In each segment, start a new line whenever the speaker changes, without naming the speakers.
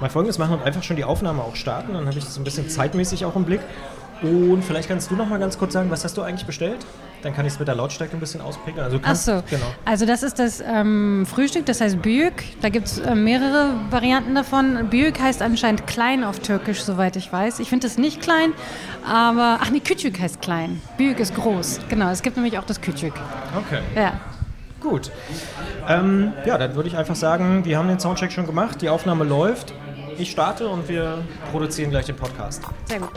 mal folgendes machen und einfach schon die Aufnahme auch starten. Dann habe ich das ein bisschen zeitmäßig auch im Blick. Und vielleicht kannst du noch mal ganz kurz sagen, was hast du eigentlich bestellt? Dann kann ich es mit der Lautstärke ein bisschen ausprägen.
Also Ach so, genau. also das ist das ähm, Frühstück, das heißt Büyük. Da gibt es äh, mehrere Varianten davon. Büyük heißt anscheinend klein auf Türkisch, soweit ich weiß. Ich finde es nicht klein, aber, ach nee, Küçük heißt klein. Büyük ist groß. Genau, es gibt nämlich auch das Küçük.
Okay. Ja. Gut. Ähm, ja, dann würde ich einfach sagen, wir haben den Soundcheck schon gemacht, die Aufnahme läuft. Ich starte und wir produzieren gleich den Podcast. Sehr gut.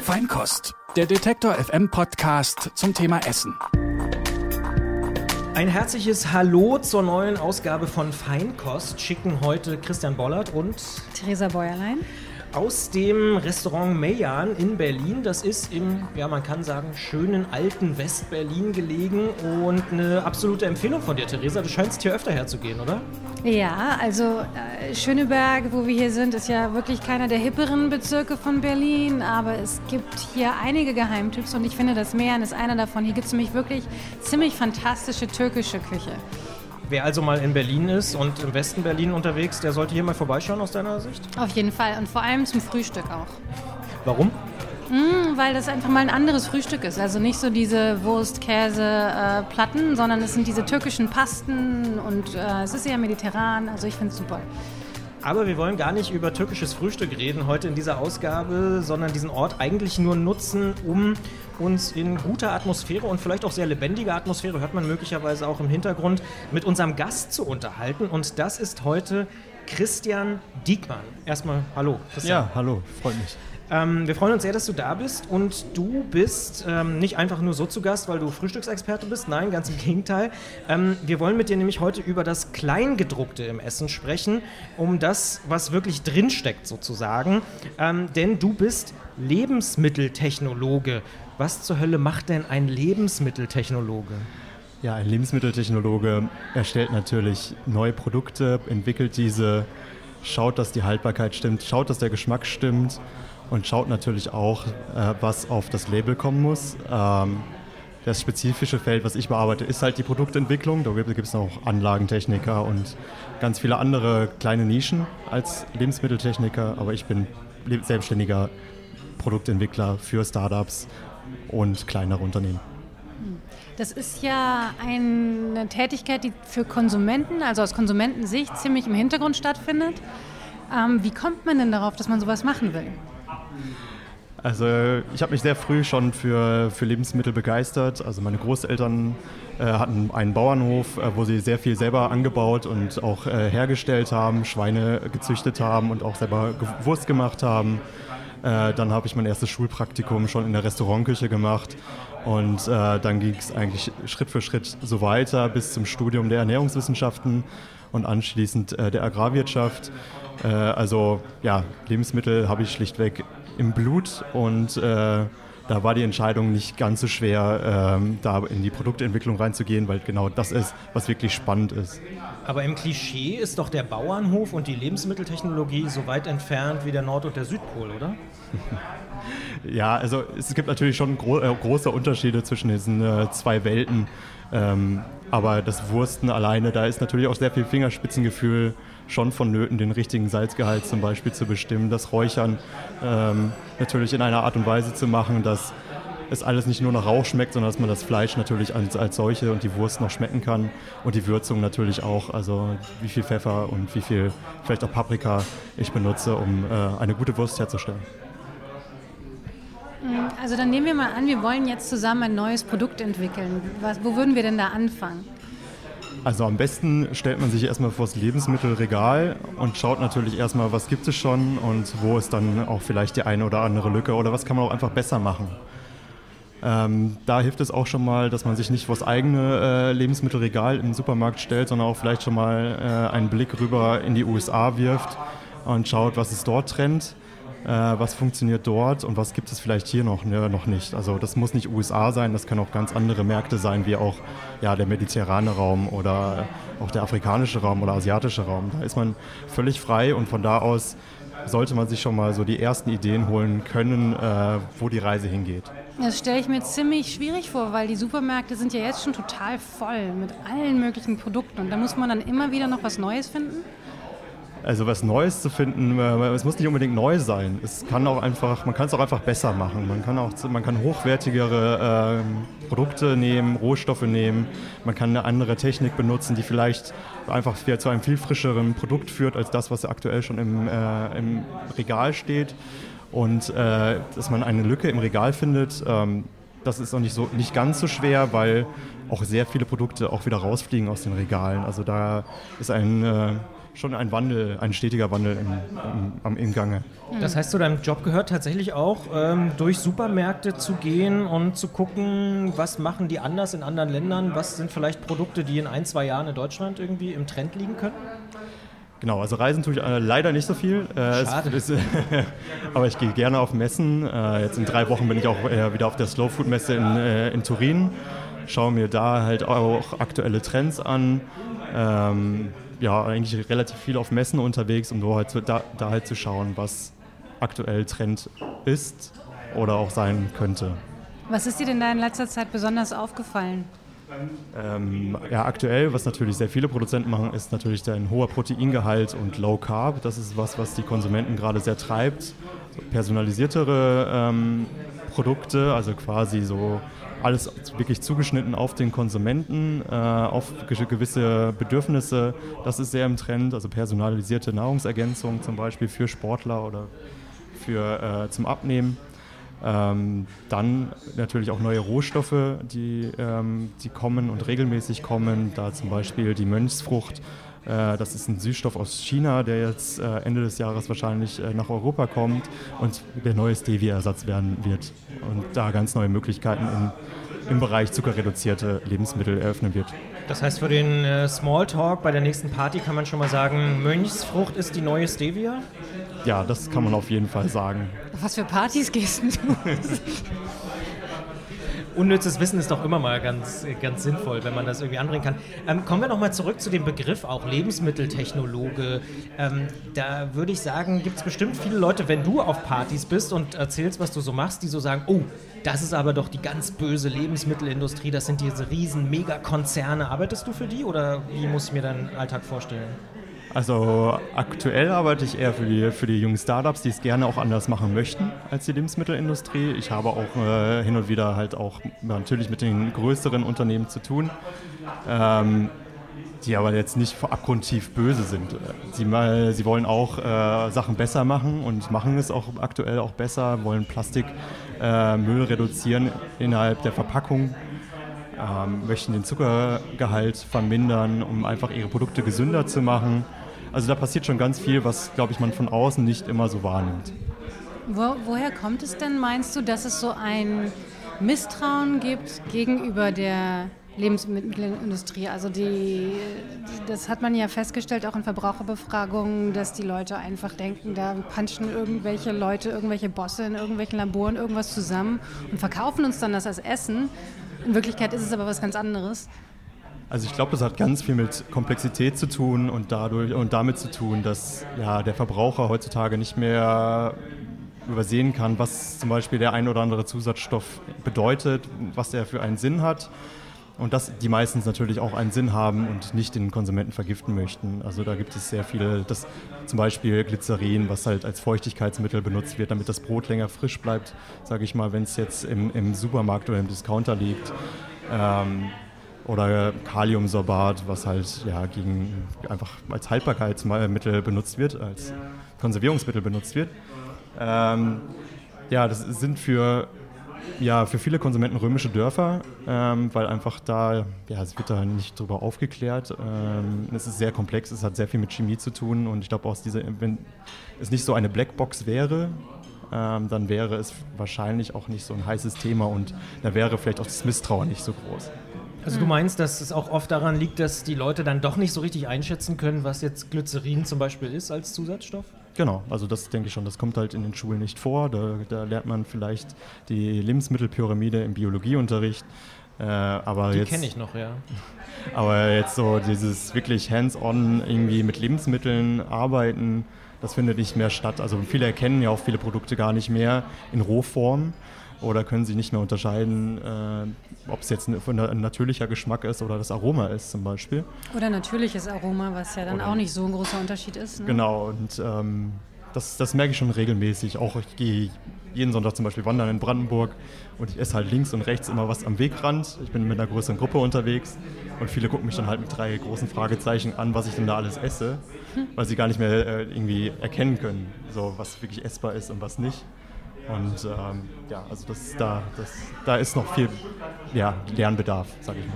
Feinkost, der Detektor FM Podcast zum Thema Essen.
Ein herzliches Hallo zur neuen Ausgabe von Feinkost schicken heute Christian Bollert und
Theresa Bäuerlein
aus dem Restaurant Meyan in Berlin. Das ist im, ja, man kann sagen, schönen alten West-Berlin gelegen und eine absolute Empfehlung von dir, Theresa. Du scheinst hier öfter herzugehen, oder?
Ja, also äh, Schöneberg, wo wir hier sind, ist ja wirklich keiner der hipperen Bezirke von Berlin, aber es gibt hier einige Geheimtipps und ich finde, das Meyan ist einer davon. Hier gibt es nämlich wirklich ziemlich fantastische türkische Küche.
Wer also mal in Berlin ist und im Westen Berlin unterwegs, der sollte hier mal vorbeischauen aus deiner Sicht?
Auf jeden Fall und vor allem zum Frühstück auch.
Warum?
Mm, weil das einfach mal ein anderes Frühstück ist. Also nicht so diese Wurst, Käse, äh, sondern es sind diese türkischen Pasten und äh, es ist eher mediterran. Also ich finde es super.
Aber wir wollen gar nicht über türkisches Frühstück reden heute in dieser Ausgabe, sondern diesen Ort eigentlich nur nutzen, um uns in guter Atmosphäre und vielleicht auch sehr lebendiger Atmosphäre, hört man möglicherweise auch im Hintergrund, mit unserem Gast zu unterhalten. Und das ist heute Christian Diekmann. Erstmal hallo.
Christian. Ja, hallo, freut mich.
Ähm, wir freuen uns sehr, dass du da bist und du bist ähm, nicht einfach nur so zu Gast, weil du Frühstücksexperte bist. Nein, ganz im Gegenteil. Ähm, wir wollen mit dir nämlich heute über das Kleingedruckte im Essen sprechen, um das, was wirklich drinsteckt sozusagen. Ähm, denn du bist Lebensmitteltechnologe. Was zur Hölle macht denn ein Lebensmitteltechnologe?
Ja, ein Lebensmitteltechnologe erstellt natürlich neue Produkte, entwickelt diese, schaut, dass die Haltbarkeit stimmt, schaut, dass der Geschmack stimmt und schaut natürlich auch, äh, was auf das Label kommen muss. Ähm, das spezifische Feld, was ich bearbeite, ist halt die Produktentwicklung. Da gibt es noch Anlagentechniker und ganz viele andere kleine Nischen als Lebensmitteltechniker. Aber ich bin selbstständiger Produktentwickler für Startups und kleinere Unternehmen.
Das ist ja eine Tätigkeit, die für Konsumenten, also aus Konsumentensicht, ziemlich im Hintergrund stattfindet. Ähm, wie kommt man denn darauf, dass man sowas machen will?
Also ich habe mich sehr früh schon für, für Lebensmittel begeistert. Also meine Großeltern äh, hatten einen Bauernhof, äh, wo sie sehr viel selber angebaut und auch äh, hergestellt haben, Schweine gezüchtet haben und auch selber Wurst gemacht haben. Äh, dann habe ich mein erstes Schulpraktikum schon in der Restaurantküche gemacht und äh, dann ging es eigentlich Schritt für Schritt so weiter bis zum Studium der Ernährungswissenschaften und anschließend äh, der Agrarwirtschaft. also ja, Lebensmittel habe ich schlichtweg im Blut und äh, da war die Entscheidung nicht ganz so schwer, ähm, da in die Produktentwicklung reinzugehen, weil genau das ist, was wirklich spannend ist.
Aber im Klischee ist doch der Bauernhof und die Lebensmitteltechnologie so weit entfernt wie der Nord- und der Südpol, oder?
ja, also es gibt natürlich schon gro äh, große Unterschiede zwischen diesen äh, zwei Welten. Ähm, aber das Wursten alleine, da ist natürlich auch sehr viel Fingerspitzengefühl schon vonnöten, den richtigen Salzgehalt zum Beispiel zu bestimmen, das Räuchern ähm, natürlich in einer Art und Weise zu machen, dass es alles nicht nur nach Rauch schmeckt, sondern dass man das Fleisch natürlich als, als solche und die Wurst noch schmecken kann und die Würzung natürlich auch, also wie viel Pfeffer und wie viel vielleicht auch Paprika ich benutze, um äh, eine gute Wurst herzustellen.
Also dann nehmen wir mal an, wir wollen jetzt zusammen ein neues Produkt entwickeln. Was, wo würden wir denn da anfangen?
Also am besten stellt man sich erstmal vor das Lebensmittelregal und schaut natürlich erstmal, was gibt es schon und wo ist dann auch vielleicht die eine oder andere Lücke oder was kann man auch einfach besser machen. Ähm, da hilft es auch schon mal, dass man sich nicht vor das eigene äh, Lebensmittelregal im Supermarkt stellt, sondern auch vielleicht schon mal äh, einen Blick rüber in die USA wirft und schaut, was ist dort Trend äh, was funktioniert dort und was gibt es vielleicht hier noch, ne, noch nicht. Also das muss nicht USA sein, das können auch ganz andere Märkte sein, wie auch ja, der mediterrane Raum oder auch der afrikanische Raum oder asiatische Raum. Da ist man völlig frei und von da aus sollte man sich schon mal so die ersten Ideen holen können, äh, wo die Reise hingeht.
Das stelle ich mir ziemlich schwierig vor, weil die Supermärkte sind ja jetzt schon total voll mit allen möglichen Produkten und da muss man dann immer wieder noch was Neues finden.
Also was Neues zu finden, äh, es muss nicht unbedingt neu sein. Es kann auch einfach, man kann es auch einfach besser machen. Man kann auch, man kann hochwertigere äh, Produkte nehmen, Rohstoffe nehmen. Man kann eine andere Technik benutzen, die vielleicht einfach zu einem viel frischeren Produkt führt als das, was aktuell schon im, äh, im Regal steht. Und äh, dass man eine Lücke im Regal findet, ähm, das ist auch nicht, so, nicht ganz so schwer, weil auch sehr viele Produkte auch wieder rausfliegen aus den Regalen. Also da ist ein äh, schon ein Wandel, ein stetiger Wandel im, im, im Gange.
Das heißt, zu deinem Job gehört tatsächlich auch, ähm, durch Supermärkte zu gehen und zu gucken, was machen die anders in anderen Ländern, was sind vielleicht Produkte, die in ein, zwei Jahren in Deutschland irgendwie im Trend liegen können?
Genau, also reisen tue ich äh, leider nicht so viel.
Äh, Schade.
Ist, aber ich gehe gerne auf Messen. Äh, jetzt in drei Wochen bin ich auch äh, wieder auf der Slow Food Messe in, äh, in Turin. Schaue mir da halt auch aktuelle Trends an. Ähm, ja, eigentlich relativ viel auf Messen unterwegs, um halt zu, da, da halt zu schauen, was aktuell Trend ist oder auch sein könnte.
Was ist dir denn da in letzter Zeit besonders aufgefallen?
Ähm, ja, aktuell, was natürlich sehr viele Produzenten machen, ist natürlich ein hoher Proteingehalt und Low Carb. Das ist was, was die Konsumenten gerade sehr treibt. So personalisiertere ähm, Produkte, also quasi so alles wirklich zugeschnitten auf den Konsumenten, äh, auf gewisse Bedürfnisse. Das ist sehr im Trend. Also personalisierte Nahrungsergänzung zum Beispiel für Sportler oder für, äh, zum Abnehmen. Ähm, dann natürlich auch neue Rohstoffe, die, ähm, die kommen und regelmäßig kommen. Da zum Beispiel die Mönchsfrucht. Äh, das ist ein Süßstoff aus China, der jetzt äh, Ende des Jahres wahrscheinlich äh, nach Europa kommt und der neue Stevia-Ersatz werden wird. Und da ganz neue Möglichkeiten in, im Bereich zuckerreduzierte Lebensmittel eröffnen wird.
Das heißt, für den äh, Smalltalk bei der nächsten Party kann man schon mal sagen, Mönchsfrucht ist die neue Stevia?
Ja, das kann man auf jeden Fall sagen.
Was für Partys gehst du?
Unnützes Wissen ist doch immer mal ganz, ganz sinnvoll, wenn man das irgendwie anbringen kann. Ähm, kommen wir nochmal zurück zu dem Begriff auch Lebensmitteltechnologe. Ähm, da würde ich sagen, gibt es bestimmt viele Leute, wenn du auf Partys bist und erzählst, was du so machst, die so sagen, oh, das ist aber doch die ganz böse Lebensmittelindustrie, das sind diese riesen Megakonzerne. Arbeitest du für die oder wie muss ich mir deinen Alltag vorstellen?
Also aktuell arbeite ich eher für die, für die jungen Startups, die es gerne auch anders machen möchten als die Lebensmittelindustrie. Ich habe auch äh, hin und wieder halt auch natürlich mit den größeren Unternehmen zu tun, ähm, die aber jetzt nicht abgrundtief böse sind. Sie, mal, sie wollen auch äh, Sachen besser machen und machen es auch aktuell auch besser, wollen Plastikmüll äh, reduzieren innerhalb der Verpackung ähm, möchten den Zuckergehalt vermindern, um einfach ihre Produkte gesünder zu machen. Also da passiert schon ganz viel, was, glaube ich, man von außen nicht immer so wahrnimmt.
Wo, woher kommt es denn, meinst du, dass es so ein Misstrauen gibt gegenüber der Lebensmittelindustrie? Also die, das hat man ja festgestellt, auch in Verbraucherbefragungen, dass die Leute einfach denken, da punchen irgendwelche Leute, irgendwelche Bosse in irgendwelchen Laboren irgendwas zusammen und verkaufen uns dann das als Essen. In Wirklichkeit ist es aber was ganz anderes.
Also ich glaube, das hat ganz viel mit Komplexität zu tun und dadurch und damit zu tun, dass ja, der Verbraucher heutzutage nicht mehr übersehen kann, was zum Beispiel der ein oder andere Zusatzstoff bedeutet, was er für einen Sinn hat. Und dass die meistens natürlich auch einen Sinn haben und nicht den Konsumenten vergiften möchten. Also da gibt es sehr viele, das, zum Beispiel Glycerin, was halt als Feuchtigkeitsmittel benutzt wird, damit das Brot länger frisch bleibt, sage ich mal, wenn es jetzt im, im, Supermarkt oder im Discounter liegt. Ähm, oder Kaliumsorbat, was halt ja, gegen, einfach als Haltbarkeitsmittel benutzt wird, als Konservierungsmittel benutzt wird. Ähm, ja, das sind für, ja, für viele Konsumenten römische Dörfer, ähm, weil einfach da, ja, es wird da nicht drüber aufgeklärt. Ähm, es ist sehr komplex, es hat sehr viel mit Chemie zu tun und ich glaube, aus dieser, wenn es nicht so eine Blackbox wäre, ähm, dann wäre es wahrscheinlich auch nicht so ein heißes Thema und da wäre vielleicht auch das Misstrauen nicht so groß.
Also du meinst, dass es auch oft daran liegt, dass die Leute dann doch nicht so richtig einschätzen können, was jetzt Glycerin zum Beispiel ist als Zusatzstoff?
Genau, also das denke ich schon, das kommt halt in den Schulen nicht vor. Da, da lernt man vielleicht die Lebensmittelpyramide im Biologieunterricht. Äh, aber
die kenne ich noch, ja.
Aber jetzt so dieses wirklich hands-on irgendwie mit Lebensmitteln arbeiten, das findet nicht mehr statt. Also viele erkennen ja auch viele Produkte gar nicht mehr in Rohform oder können sie nicht mehr unterscheiden, äh, ob es jetzt ein, ein, natürlicher Geschmack ist oder das Aroma ist zum Beispiel.
Oder natürliches Aroma, was ja dann oder auch nicht so ein großer Unterschied ist.
Ne? Genau, und ähm, das, das merke ich schon regelmäßig. Auch ich gehe jeden Sonntag zum Beispiel wandern in Brandenburg und ich esse halt links und rechts immer was am Wegrand. Ich bin mit einer größeren Gruppe unterwegs und viele gucken mich dann halt mit drei großen Fragezeichen an, was ich denn da alles esse, weil sie gar nicht mehr äh, irgendwie erkennen können, so was wirklich essbar ist und was nicht. Und ähm, ja, also das, da, das, da ist noch viel ja, Lernbedarf, sage ich mal.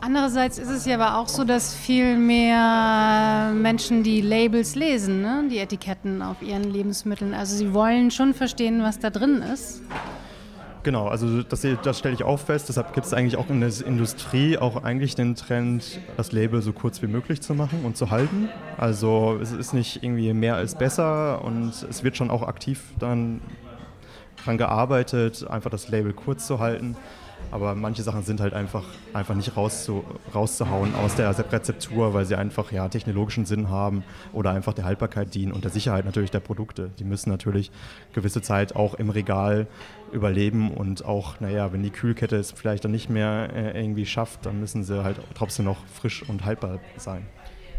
Andererseits ist es ja aber auch so, dass viel mehr Menschen die Labels lesen, ne? die Etiketten auf ihren Lebensmitteln. Also sie wollen schon verstehen, was da drin ist.
Genau, also das, das stelle ich auch fest. Deshalb gibt es eigentlich auch in der Industrie auch eigentlich den Trend, das Label so kurz wie möglich zu machen und zu halten. Also es ist nicht irgendwie mehr als besser und es wird schon auch aktiv dann daran gearbeitet, einfach das Label kurz zu halten. Aber manche Sachen sind halt einfach, einfach nicht rauszu, rauszuhauen aus der Rezeptur, weil sie einfach ja, technologischen Sinn haben oder einfach der Haltbarkeit dienen und der Sicherheit natürlich der Produkte. Die müssen natürlich gewisse Zeit auch im Regal überleben und auch, naja, wenn die Kühlkette es vielleicht dann nicht mehr äh, irgendwie schafft, dann müssen sie halt trotzdem noch frisch und haltbar sein.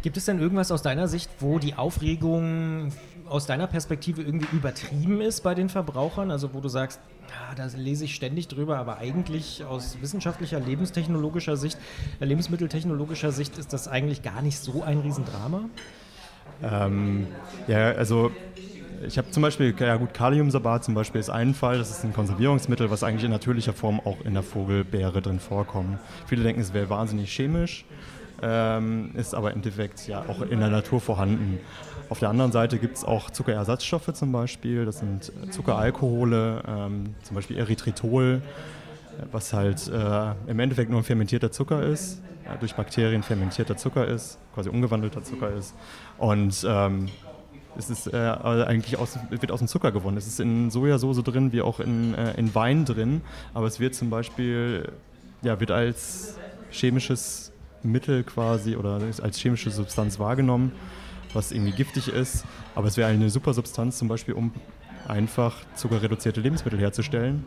Gibt es denn irgendwas aus deiner Sicht, wo die Aufregung aus deiner Perspektive irgendwie übertrieben ist bei den Verbrauchern? Also wo du sagst, ja, da lese ich ständig drüber, aber eigentlich aus wissenschaftlicher, lebenstechnologischer Sicht, äh, lebensmitteltechnologischer Sicht ist das eigentlich gar nicht so ein Riesendrama?
Ähm, ja, also ich habe zum Beispiel, ja gut, Kaliumsorbat zum Beispiel ist ein Fall, das ist ein Konservierungsmittel, was eigentlich in natürlicher Form auch in der Vogelbeere drin vorkommt. Viele denken, es wäre wahnsinnig chemisch, ähm, ist aber im Endeffekt ja auch in der Natur vorhanden. Auf der anderen Seite gibt es auch Zuckerersatzstoffe zum Beispiel, das sind Zuckeralkohole, ähm, zum Beispiel Erythritol, was halt äh, im Endeffekt nur ein fermentierter Zucker ist, äh, durch Bakterien fermentierter Zucker ist, quasi umgewandelter Zucker ist. Und ähm, es ist äh, eigentlich aus, wird aus dem Zucker gewonnen. Es ist in Sojasauce drin, wie auch in, äh, in Wein drin, aber es wird zum Beispiel ja, wird als chemisches Mittel quasi oder als chemische Substanz wahrgenommen was irgendwie giftig ist. Aber es wäre eine super Substanz zum Beispiel, um einfach zuckerreduzierte Lebensmittel herzustellen.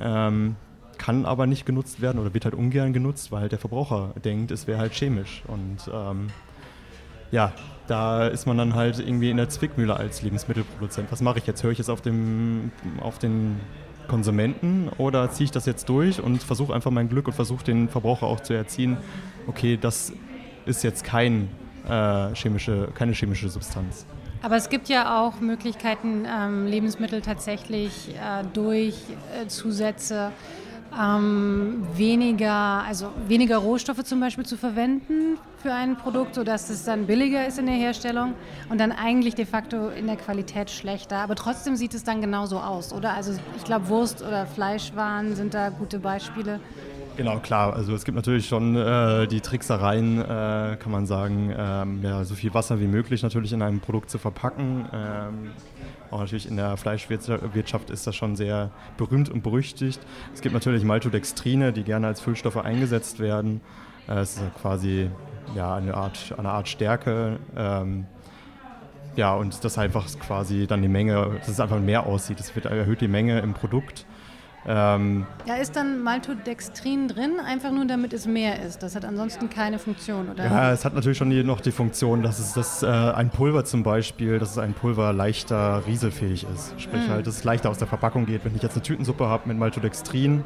Ähm, kann aber nicht genutzt werden oder wird halt ungern genutzt, weil halt der Verbraucher denkt, es wäre halt chemisch. Und ähm, ja, da ist man dann halt irgendwie in der Zwickmühle als Lebensmittelproduzent. Was mache ich jetzt? Höre ich jetzt auf, dem, auf den Konsumenten oder ziehe ich das jetzt durch und versuche einfach mein Glück und versuche den Verbraucher auch zu erziehen, okay, das ist jetzt kein äh, chemische, keine chemische Substanz.
Aber es gibt ja auch Möglichkeiten, ähm, Lebensmittel tatsächlich äh, durch äh, Zusätze ähm, weniger, also weniger Rohstoffe zum Beispiel zu verwenden für ein Produkt, sodass es dann billiger ist in der Herstellung und dann eigentlich de facto in der Qualität schlechter. Aber trotzdem sieht es dann genauso aus, oder? Also ich glaube, Wurst- oder Fleischwaren sind da gute Beispiele.
Genau, klar. Also es gibt natürlich schon äh, die Tricksereien, äh, kann man sagen, ähm, ja, so viel Wasser wie möglich natürlich in einem Produkt zu verpacken. Ähm, auch natürlich in der Fleischwirtschaft ist das schon sehr berühmt und berüchtigt. Es gibt natürlich Maltodextrine, die gerne als Füllstoffe eingesetzt werden. Äh, es ist quasi ja, eine, Art, eine Art Stärke. Ähm, ja, und das einfach quasi dann die Menge, dass es einfach mehr aussieht. Es wird erhöht die Menge im Produkt.
Ähm, da ist dann Maltodextrin drin, einfach nur damit es mehr ist. Das hat ansonsten keine Funktion, oder?
Ja, es hat natürlich schon die, noch die Funktion, dass es das, äh, ein Pulver zum Beispiel, dass es ein Pulver leichter rieselfähig ist. Sprich mhm. halt, dass es leichter aus der Verpackung geht. Wenn ich jetzt eine Tütensuppe habe mit Maltodextrin,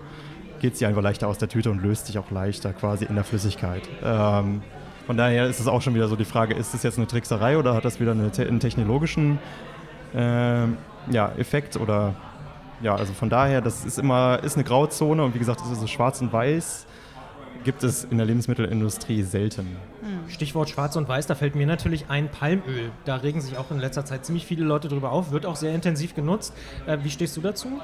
geht sie einfach leichter aus der Tüte und löst sich auch leichter quasi in der Flüssigkeit. Ähm, von daher ist es auch schon wieder so die Frage, ist das jetzt eine Trickserei oder hat das wieder eine, einen technologischen äh, ja, Effekt oder ja, also von daher, das ist immer ist eine Grauzone und wie gesagt, das ist so schwarz und weiß gibt es in der Lebensmittelindustrie selten.
Hm. Stichwort Schwarz und Weiß, da fällt mir natürlich ein Palmöl. Da regen sich auch in letzter Zeit ziemlich viele Leute drüber auf, wird auch sehr intensiv genutzt. Äh, wie stehst du dazu?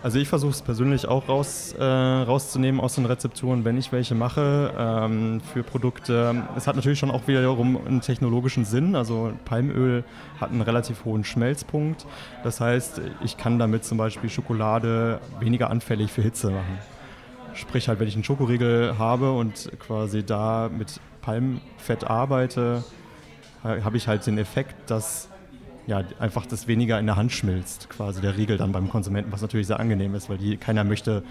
Also ich versuche es persönlich auch raus, äh, rauszunehmen aus den Rezepturen, wenn ich welche mache ähm, für Produkte. Es hat natürlich schon auch wiederum einen technologischen Sinn. Also Palmöl hat einen relativ hohen Schmelzpunkt. Das heißt, ich kann damit zum Beispiel Schokolade weniger anfällig für Hitze machen. Sprich halt, wenn ich einen Schokoriegel habe und quasi da mit Palmfett arbeite, habe ich halt den Effekt, dass ja, einfach das weniger in der Hand schmilzt, quasi der Riegel dann beim Konsumenten, was natürlich sehr angenehm ist, weil die, keiner möchte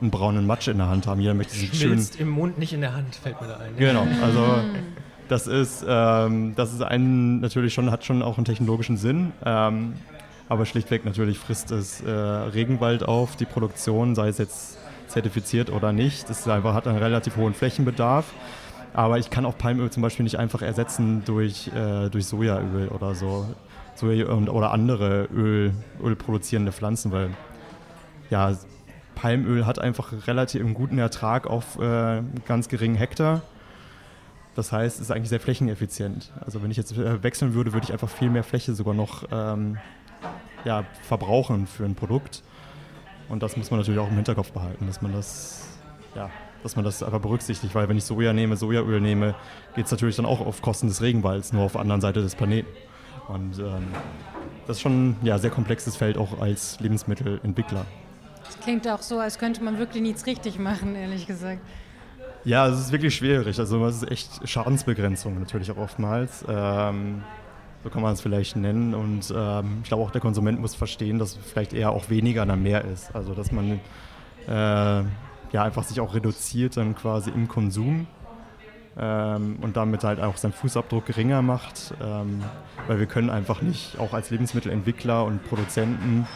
einen braunen Matsch in der Hand haben. Jeder möchte sich schön.
im Mund, nicht in der Hand, fällt mir da ein.
Genau, also das ist, ähm, das ist ein, natürlich schon, hat schon auch einen technologischen Sinn. Ähm, aber schlichtweg natürlich frisst es äh, Regenwald auf, die Produktion, sei es jetzt zertifiziert oder nicht. Das einfach, hat einen relativ hohen Flächenbedarf. Aber ich kann auch Palmöl zum Beispiel nicht einfach ersetzen durch, äh, durch Sojaöl oder so. Soja oder andere Öl, ölproduzierende Pflanzen, weil ja, Palmöl hat einfach relativ einen guten Ertrag auf äh, ganz geringen Hektar. Das heißt, es ist eigentlich sehr flächeneffizient. Also wenn ich jetzt äh, wechseln würde, würde ich einfach viel mehr Fläche sogar noch ähm, ja, verbrauchen für ein Produkt. Und das muss man natürlich auch im Hinterkopf behalten, dass man das, ja, dass man das einfach berücksichtigt, weil wenn ich Soja nehme, Sojaöl nehme, geht es natürlich dann auch auf Kosten des Regenwalds, nur auf der anderen Seite des Planeten. Und ähm, das ist schon ein ja, sehr komplexes Feld auch als Lebensmittelentwickler.
Das klingt auch so, als könnte man wirklich nichts richtig machen, ehrlich gesagt.
Ja, es ist wirklich schwierig. Also es ist echt Schadensbegrenzung natürlich auch oftmals. Ähm, so kann man es vielleicht nennen. Und ähm, ich glaube auch der Konsument muss verstehen, dass vielleicht eher auch weniger dann mehr ist. Also dass man äh, ja einfach sich auch reduziert dann quasi im Konsum ähm, und damit halt auch seinen Fußabdruck geringer macht. Ähm, weil wir können einfach nicht auch als Lebensmittelentwickler und Produzenten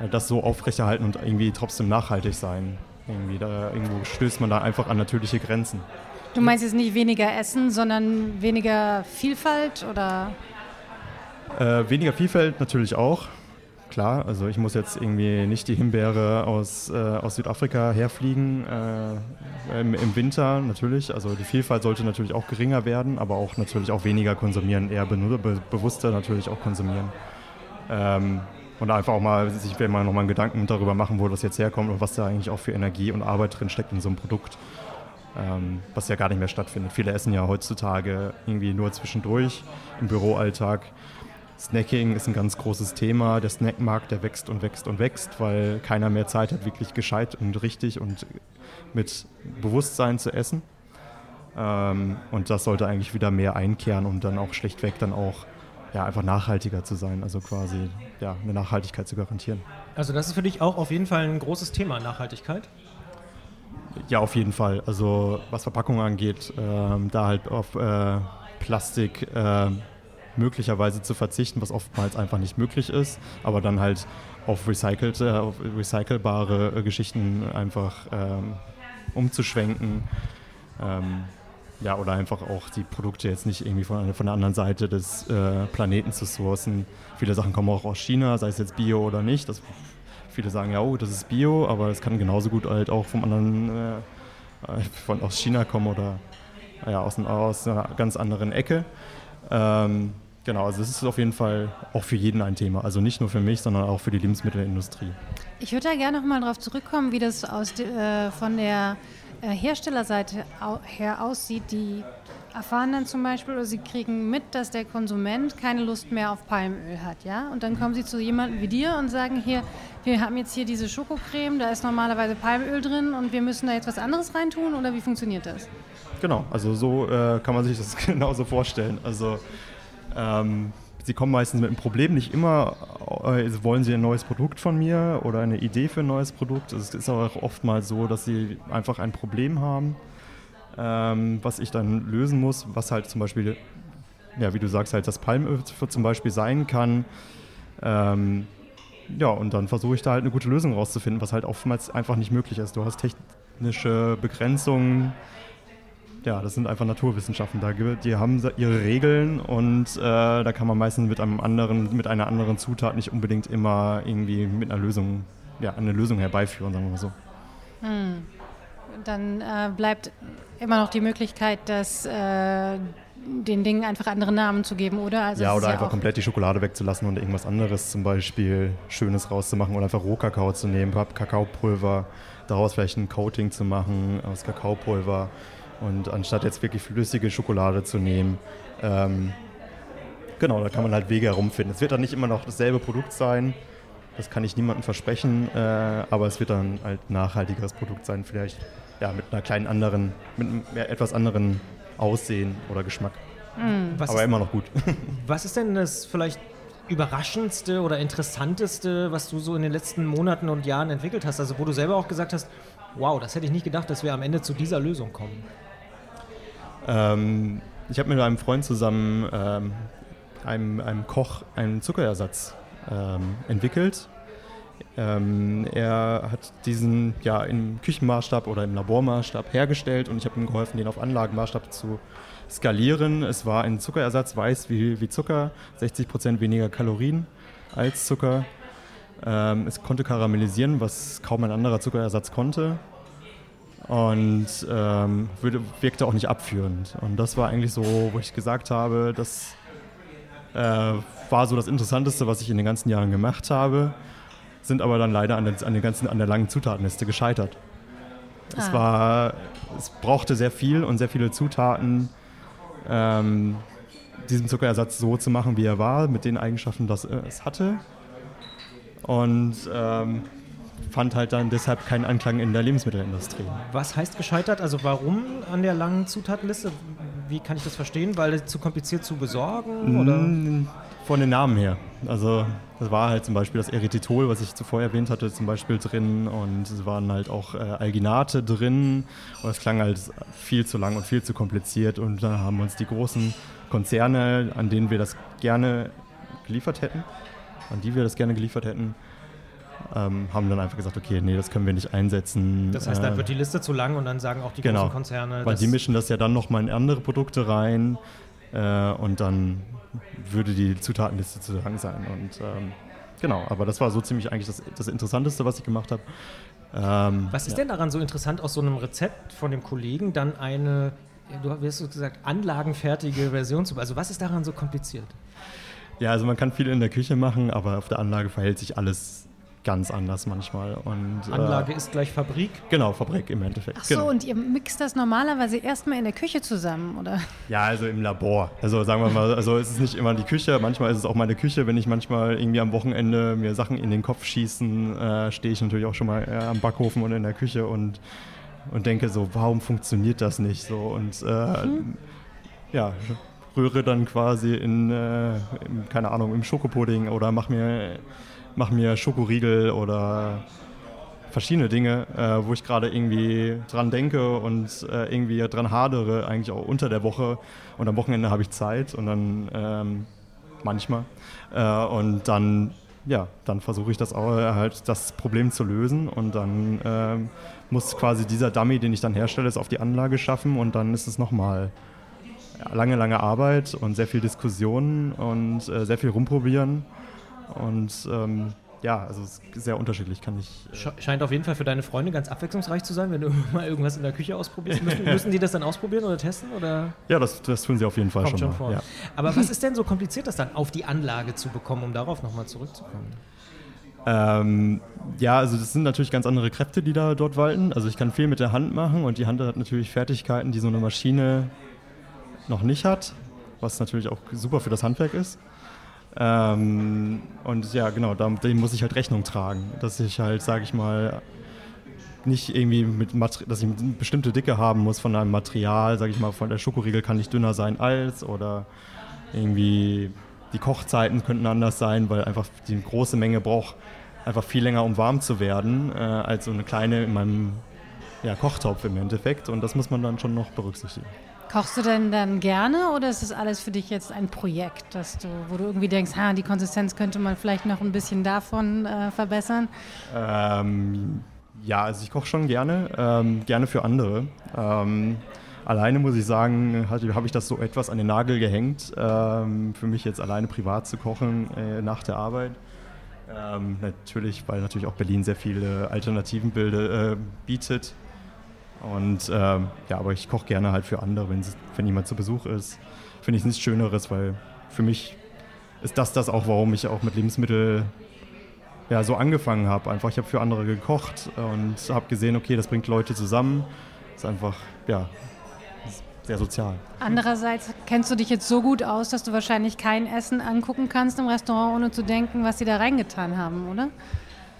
äh, das so aufrechterhalten und irgendwie trotzdem nachhaltig sein. Irgendwie da, irgendwo stößt man da einfach an natürliche Grenzen.
Du meinst jetzt nicht weniger Essen, sondern weniger Vielfalt oder?
Äh, weniger Vielfalt natürlich auch. Klar, also ich muss jetzt irgendwie nicht die Himbeere aus, äh, aus Südafrika herfliegen äh, im, im, Winter natürlich. Also die Vielfalt sollte natürlich auch geringer werden, aber auch natürlich auch weniger konsumieren, eher be be bewusster natürlich auch konsumieren. Ähm, und einfach auch mal sich wenn man noch mal einen Gedanken darüber machen, wo das jetzt herkommt und was da eigentlich auch für Energie und Arbeit drin steckt in so einem Produkt, ähm, was ja gar nicht mehr stattfindet. Viele essen ja heutzutage irgendwie nur zwischendurch im Büroalltag Snacking ist ein ganz großes Thema. Der Snackmarkt, der wächst und wächst und wächst, weil keiner mehr Zeit hat, wirklich gescheit und richtig und mit Bewusstsein zu essen. Ähm, und das sollte eigentlich wieder mehr einkehren und dann auch schlechtweg dann auch ja, einfach nachhaltiger zu sein, also quasi ja, eine Nachhaltigkeit zu garantieren.
Also das ist für dich auch auf jeden Fall ein großes Thema, Nachhaltigkeit?
Ja, auf jeden Fall. Also was Verpackungen angeht, ähm, da halt auf äh, Plastik äh, möglicherweise zu verzichten, was oftmals einfach nicht möglich ist, aber dann halt auf, recycelte, auf recycelbare äh, Geschichten einfach ähm, umzuschwenken. Ähm, ja, oder einfach auch die Produkte jetzt nicht irgendwie von, von der anderen Seite des äh, Planeten zu sourcen. Viele Sachen kommen auch aus China, sei es jetzt Bio oder nicht. Das, viele sagen ja, oh, das ist Bio, aber es kann genauso gut halt auch vom anderen, äh, von aus China kommen oder ja, aus, aus einer ganz anderen Ecke. Ähm, Genau, also es ist auf jeden Fall auch für jeden ein Thema. Also nicht nur für mich, sondern auch für die Lebensmittelindustrie.
Ich würde da gerne noch mal darauf zurückkommen, wie das aus äh, von der äh, Herstellerseite her aussieht. Die erfahren dann zum Beispiel oder sie kriegen mit, dass der Konsument keine Lust mehr auf Palmöl hat. Ja? Und dann kommen sie zu jemandem wie dir und sagen, hier, wir haben jetzt hier diese Schokocreme, da ist normalerweise Palmöl drin und wir müssen da jetzt was anderes reintun oder wie funktioniert das?
Genau, also so äh, kann man sich das genauso vorstellen. Also ähm, sie kommen meistens mit einem Problem, nicht immer äh, wollen sie ein neues Produkt von mir oder eine Idee für ein neues Produkt. Es ist auch oftmals so, dass sie einfach ein Problem haben, ähm, was ich dann lösen muss, was halt zum Beispiel, ja, wie du sagst, halt das Palmöl zum Beispiel sein kann. Ähm, ja, und dann versuche ich da halt eine gute Lösung rauszufinden, was halt oftmals einfach nicht möglich ist. Du hast technische Begrenzungen, ja, das sind einfach Naturwissenschaften. Da, die haben ihre Regeln und äh, da kann man meistens mit einem anderen, mit einer anderen Zutat nicht unbedingt immer irgendwie mit einer Lösung, ja, eine Lösung herbeiführen, sagen wir mal so.
Hm. Dann äh, bleibt immer noch die Möglichkeit, dass äh, den Dingen einfach andere Namen zu geben, oder?
Also ja, oder einfach ja komplett die Schokolade wegzulassen und irgendwas anderes, zum Beispiel Schönes rauszumachen oder einfach Rohkakao zu nehmen, Kakaopulver, daraus vielleicht ein Coating zu machen aus Kakaopulver und anstatt jetzt wirklich flüssige Schokolade zu nehmen, ähm, genau, da kann man halt Wege herumfinden. Es wird dann nicht immer noch dasselbe Produkt sein, das kann ich niemandem versprechen, äh, aber es wird dann halt nachhaltigeres Produkt sein, vielleicht ja, mit einer kleinen anderen, mit einem etwas anderen Aussehen oder Geschmack. Mhm. aber immer noch gut.
Was ist denn das vielleicht überraschendste oder interessanteste, was du so in den letzten Monaten und Jahren entwickelt hast? Also wo du selber auch gesagt hast, wow, das hätte ich nicht gedacht, dass wir am Ende zu dieser Lösung kommen.
Ähm, ich habe mit einem Freund zusammen, ähm, einem, einem Koch, einen Zuckerersatz ähm, entwickelt. Ähm, er hat diesen ja im Küchenmaßstab oder im Labormaßstab hergestellt und ich habe ihm geholfen, den auf Anlagenmaßstab zu skalieren. Es war ein Zuckerersatz, weiß wie, wie Zucker, 60% weniger Kalorien als Zucker. Ähm, es konnte karamellisieren, was kaum ein anderer Zuckerersatz konnte und ähm, wirkte auch nicht abführend. Und das war eigentlich so, wo ich gesagt habe, das äh, war so das Interessanteste, was ich in den ganzen Jahren gemacht habe, sind aber dann leider an der, an der, ganzen, an der langen Zutatenliste gescheitert. Ah. Es, war, es brauchte sehr viel und sehr viele Zutaten, ähm, diesen Zuckerersatz so zu machen, wie er war, mit den Eigenschaften, dass es hatte. Und ähm, fand halt dann deshalb keinen Anklang in der Lebensmittelindustrie.
Was heißt gescheitert? Also warum an der langen Zutatenliste? Wie kann ich das verstehen? Weil es zu kompliziert zu besorgen? Oder?
Von den Namen her. Also das war halt zum Beispiel das Erythritol, was ich zuvor erwähnt hatte, zum Beispiel drin und es waren halt auch äh, Alginate drin und es klang halt viel zu lang und viel zu kompliziert und dann haben uns die großen Konzerne, an denen wir das gerne geliefert hätten, an die wir das gerne geliefert hätten, ähm, haben dann einfach gesagt, okay, nee, das können wir nicht einsetzen.
Das heißt, dann äh, wird die Liste zu lang und dann sagen auch die genau, großen Konzerne.
Weil die mischen das ja dann nochmal in andere Produkte rein äh, und dann würde die Zutatenliste zu lang sein. Und ähm, genau, aber das war so ziemlich eigentlich das, das Interessanteste, was ich gemacht habe.
Ähm, was ist ja. denn daran so interessant, aus so einem Rezept von dem Kollegen dann eine, du hast gesagt, anlagenfertige Version zu. Also was ist daran so kompliziert?
Ja, also man kann viel in der Küche machen, aber auf der Anlage verhält sich alles ganz anders manchmal. Und,
Anlage äh, ist gleich Fabrik?
Genau, Fabrik im Endeffekt.
Ach so,
genau.
und ihr mixt das normalerweise erstmal in der Küche zusammen, oder?
Ja, also im Labor. Also sagen wir mal, also es ist nicht immer die Küche, manchmal ist es auch meine Küche. Wenn ich manchmal irgendwie am Wochenende mir Sachen in den Kopf schießen, äh, stehe ich natürlich auch schon mal äh, am Backofen und in der Küche und, und denke so, warum funktioniert das nicht so? Und äh, mhm. ja, rühre dann quasi in, äh, in, keine Ahnung, im Schokopudding oder mach mir mache mir Schokoriegel oder verschiedene Dinge, äh, wo ich gerade irgendwie dran denke und äh, irgendwie dran hadere, eigentlich auch unter der Woche. Und am Wochenende habe ich Zeit und dann ähm, manchmal. Äh, und dann, ja, dann versuche ich das auch halt das Problem zu lösen und dann ähm, muss quasi dieser Dummy, den ich dann herstelle, es auf die Anlage schaffen und dann ist es nochmal lange, lange Arbeit und sehr viel Diskussion und äh, sehr viel rumprobieren. Und ähm, ja, also sehr unterschiedlich, kann ich.
Äh Scheint auf jeden Fall für deine Freunde ganz abwechslungsreich zu sein, wenn du mal irgendwas in der Küche ausprobierst. Müssen, müssen die das dann ausprobieren oder testen? Oder?
Ja, das, das tun sie auf jeden Fall Kommt schon, schon. Ja.
Aber was ist denn so kompliziert, das dann auf die Anlage zu bekommen, um darauf nochmal zurückzukommen?
Ähm, ja, also das sind natürlich ganz andere Kräfte, die da dort walten. Also ich kann viel mit der Hand machen und die Hand hat natürlich Fertigkeiten, die so eine Maschine noch nicht hat, was natürlich auch super für das Handwerk ist. Ähm, und ja, genau, dem muss ich halt Rechnung tragen, dass ich halt, sage ich mal, nicht irgendwie mit Mater dass ich eine bestimmte Dicke haben muss von einem Material, sage ich mal, von der Schokoriegel kann nicht dünner sein als oder irgendwie die Kochzeiten könnten anders sein, weil einfach die große Menge braucht einfach viel länger, um warm zu werden, äh, als so eine kleine in meinem ja, Kochtopf im Endeffekt. Und das muss man dann schon noch berücksichtigen.
Kochst du denn dann gerne oder ist das alles für dich jetzt ein Projekt, dass du, wo du irgendwie denkst, ha, die Konsistenz könnte man vielleicht noch ein bisschen davon äh, verbessern?
Ähm, ja, also ich koche schon gerne, ähm, gerne für andere. Ähm, alleine muss ich sagen, habe ich das so etwas an den Nagel gehängt, ähm, für mich jetzt alleine privat zu kochen äh, nach der Arbeit. Ähm, natürlich, weil natürlich auch Berlin sehr viele Alternativen bilde, äh, bietet. Und ähm, ja, aber ich koche gerne halt für andere, wenn, wenn jemand zu Besuch ist. Finde ich nichts Schöneres, weil für mich ist das das auch, warum ich auch mit Lebensmitteln ja, so angefangen habe. Einfach, ich habe für andere gekocht und habe gesehen, okay, das bringt Leute zusammen. Ist einfach, ja, sehr sozial.
Andererseits kennst du dich jetzt so gut aus, dass du wahrscheinlich kein Essen angucken kannst im Restaurant, ohne zu denken, was sie da reingetan haben, oder?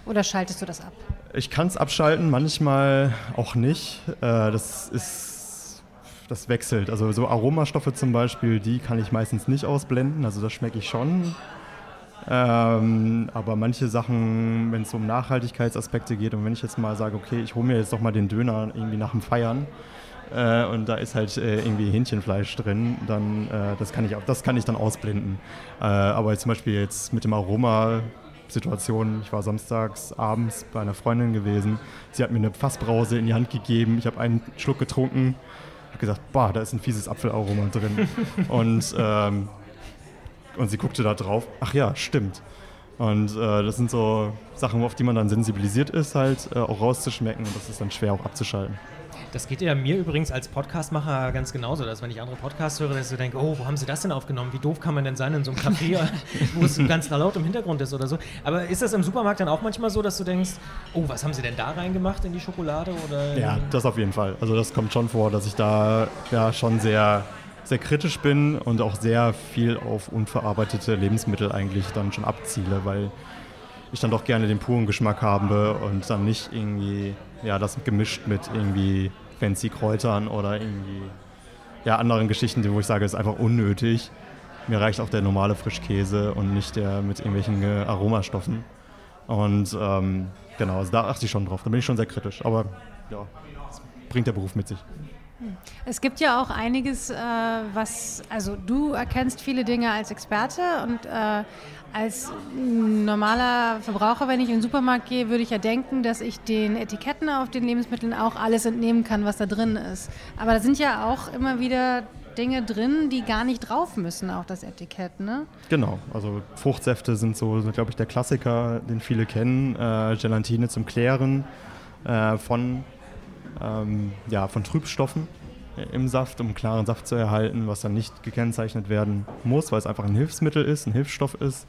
Oder schaltest du das ab?
Ich kann es abschalten, manchmal auch nicht. Äh, das ist, das wechselt. Also so Aromastoffe zum Beispiel, die kann ich meistens nicht ausblenden. Also das schmecke ich schon. Ähm, aber manche Sachen, wenn es um Nachhaltigkeitsaspekte geht und wenn ich jetzt mal sage, okay, ich hole mir jetzt doch mal den Döner irgendwie nach dem Feiern äh, und da ist halt äh, irgendwie Hähnchenfleisch drin, dann das kann ich das kann ich dann ausblenden. Aber zum Beispiel jetzt mit dem Aroma Situation. Ich war samstags abends bei einer Freundin gewesen. Sie hat mir eine Fassbrause in die Hand gegeben. Ich habe einen Schluck getrunken. Habe gesagt, boah, da ist ein fieses Apfelaroma drin. und, ähm, und sie guckte da drauf. Ach ja, stimmt. Und äh, das sind so Sachen, auf die man dann sensibilisiert ist, halt äh, auch rauszuschmecken. Und das ist dann schwer auch abzuschalten.
Das geht ja mir übrigens als Podcastmacher ganz genauso, dass wenn ich andere Podcasts höre, dass ich so denke, oh, wo haben sie das denn aufgenommen? Wie doof kann man denn sein in so einem Café, wo es ganz laut im Hintergrund ist oder so. Aber ist das im Supermarkt dann auch manchmal so, dass du denkst, oh, was haben sie denn da reingemacht in die Schokolade? Oder
ja, das auf jeden Fall. Also das kommt schon vor, dass ich da ja schon sehr sehr kritisch bin und auch sehr viel auf unverarbeitete Lebensmittel eigentlich dann schon abziele, weil ich dann doch gerne den puren Geschmack habe und dann nicht irgendwie ja, das gemischt mit irgendwie fancy Kräutern oder irgendwie ja, anderen Geschichten, wo ich sage, ist einfach unnötig. Mir reicht auch der normale Frischkäse und nicht der mit irgendwelchen äh, Aromastoffen. Und ähm, genau, also da achte ich schon drauf. Da bin ich schon sehr kritisch. Aber ja, das bringt der Beruf mit sich.
Es gibt ja auch einiges, äh, was, also du erkennst viele Dinge als Experte und äh, als normaler Verbraucher, wenn ich in den Supermarkt gehe, würde ich ja denken, dass ich den Etiketten auf den Lebensmitteln auch alles entnehmen kann, was da drin ist. Aber da sind ja auch immer wieder Dinge drin, die gar nicht drauf müssen auf das Etikett, ne?
Genau, also Fruchtsäfte sind so, so glaube ich, der Klassiker, den viele kennen. Äh, Gelatine zum Klären äh, von, ähm, ja, von Trübstoffen im Saft, um klaren Saft zu erhalten, was dann nicht gekennzeichnet werden muss, weil es einfach ein Hilfsmittel ist, ein Hilfsstoff ist.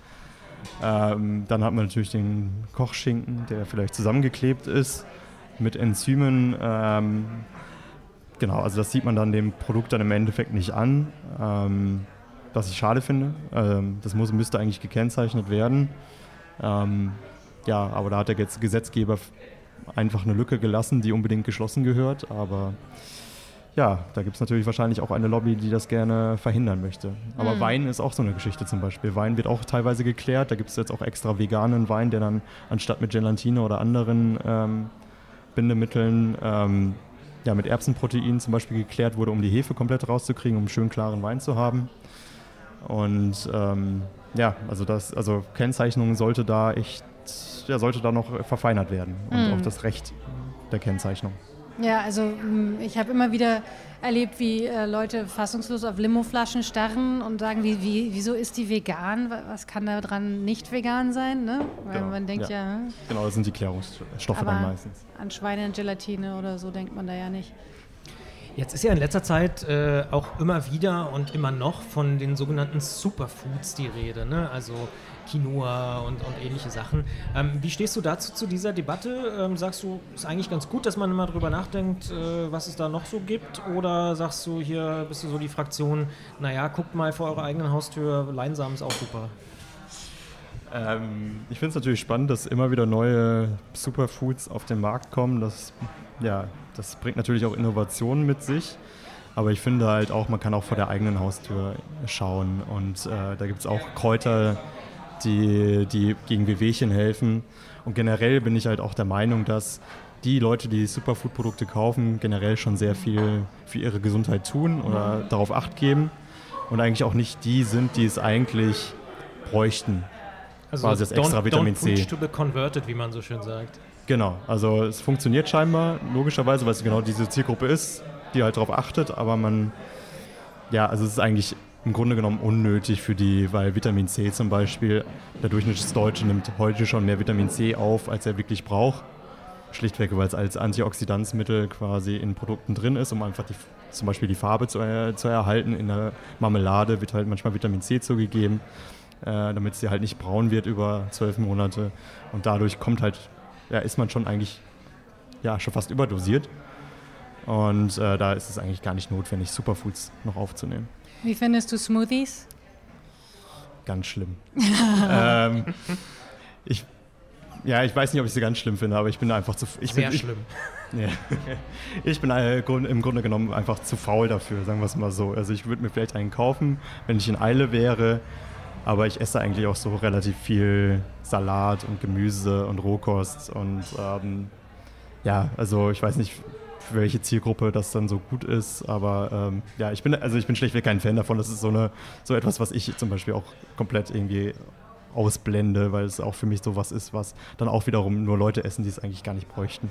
Ähm, dann hat man natürlich den Kochschinken, der vielleicht zusammengeklebt ist mit Enzymen. Ähm, genau, also das sieht man dann dem Produkt dann im Endeffekt nicht an, ähm, was ich schade finde. Ähm, das muss, müsste eigentlich gekennzeichnet werden. Ähm, ja, aber da hat der Gesetzgeber einfach eine Lücke gelassen, die unbedingt geschlossen gehört. Aber ja, da gibt es natürlich wahrscheinlich auch eine Lobby, die das gerne verhindern möchte. Aber mhm. Wein ist auch so eine Geschichte zum Beispiel. Wein wird auch teilweise geklärt. Da gibt es jetzt auch extra veganen Wein, der dann anstatt mit Gelatine oder anderen ähm, Bindemitteln ähm, ja, mit Erbsenprotein zum Beispiel geklärt wurde, um die Hefe komplett rauszukriegen, um schön klaren Wein zu haben. Und ähm, ja, also das, also Kennzeichnung sollte da echt, ja, sollte da noch verfeinert werden und mhm. auch das Recht der Kennzeichnung.
Ja, also hm, ich habe immer wieder erlebt, wie äh, Leute fassungslos auf Limoflaschen starren und sagen, wie, wie, wieso ist die vegan? Was kann da dran nicht vegan sein? Ne? Weil genau, man denkt ja, ja hm.
Genau, das sind die Klärungsstoffe dann meistens.
An Schweinegelatine oder so denkt man da ja nicht.
Jetzt ist ja in letzter Zeit äh, auch immer wieder und immer noch von den sogenannten Superfoods die Rede. Ne? Also Quinoa und, und ähnliche Sachen. Ähm, wie stehst du dazu zu dieser Debatte? Ähm, sagst du, ist eigentlich ganz gut, dass man immer darüber nachdenkt, äh, was es da noch so gibt? Oder sagst du, hier bist du so die Fraktion, naja, guckt mal vor eurer eigenen Haustür, Leinsamen ist auch super?
Ähm, ich finde es natürlich spannend, dass immer wieder neue Superfoods auf den Markt kommen. Das, ja, das bringt natürlich auch Innovationen mit sich. Aber ich finde halt auch, man kann auch vor der eigenen Haustür schauen. Und äh, da gibt es auch Kräuter, die, die gegen Wehwehchen helfen. Und generell bin ich halt auch der Meinung, dass die Leute, die Superfood-Produkte kaufen, generell schon sehr viel für ihre Gesundheit tun oder darauf acht geben und eigentlich auch nicht die sind, die es eigentlich bräuchten.
Also quasi das extra don't, Vitamin don't C. to be converted, wie man so schön sagt.
Genau, also es funktioniert scheinbar, logischerweise, weil es genau diese Zielgruppe ist, die halt darauf achtet, aber man, ja, also es ist eigentlich im Grunde genommen unnötig für die, weil Vitamin C zum Beispiel, der Durchschnittsdeutsche nimmt heute schon mehr Vitamin C auf, als er wirklich braucht. Schlichtweg, weil es als Antioxidanzmittel quasi in Produkten drin ist, um einfach die, zum Beispiel die Farbe zu, äh, zu erhalten. In der Marmelade wird halt manchmal Vitamin C zugegeben, äh, damit sie halt nicht braun wird über zwölf Monate. Und dadurch kommt halt, ja, ist man schon eigentlich ja, schon fast überdosiert. Und äh, da ist es eigentlich gar nicht notwendig, Superfoods noch aufzunehmen.
Wie findest du Smoothies?
Ganz schlimm. ähm, ich, ja, ich weiß nicht, ob ich sie ganz schlimm finde, aber ich bin einfach zu. Ich
Sehr
bin,
schlimm.
Ich, ja, ich bin äh, im Grunde genommen einfach zu faul dafür, sagen wir es mal so. Also ich würde mir vielleicht einen kaufen, wenn ich in Eile wäre. Aber ich esse eigentlich auch so relativ viel Salat und Gemüse und Rohkost und ähm, ja, also ich weiß nicht, für welche Zielgruppe das dann so gut ist, aber ähm, ja, ich bin also ich bin schlichtweg kein Fan davon. Das ist so eine so etwas, was ich zum Beispiel auch komplett irgendwie ausblende, weil es auch für mich so was ist, was dann auch wiederum nur Leute essen, die es eigentlich gar nicht bräuchten.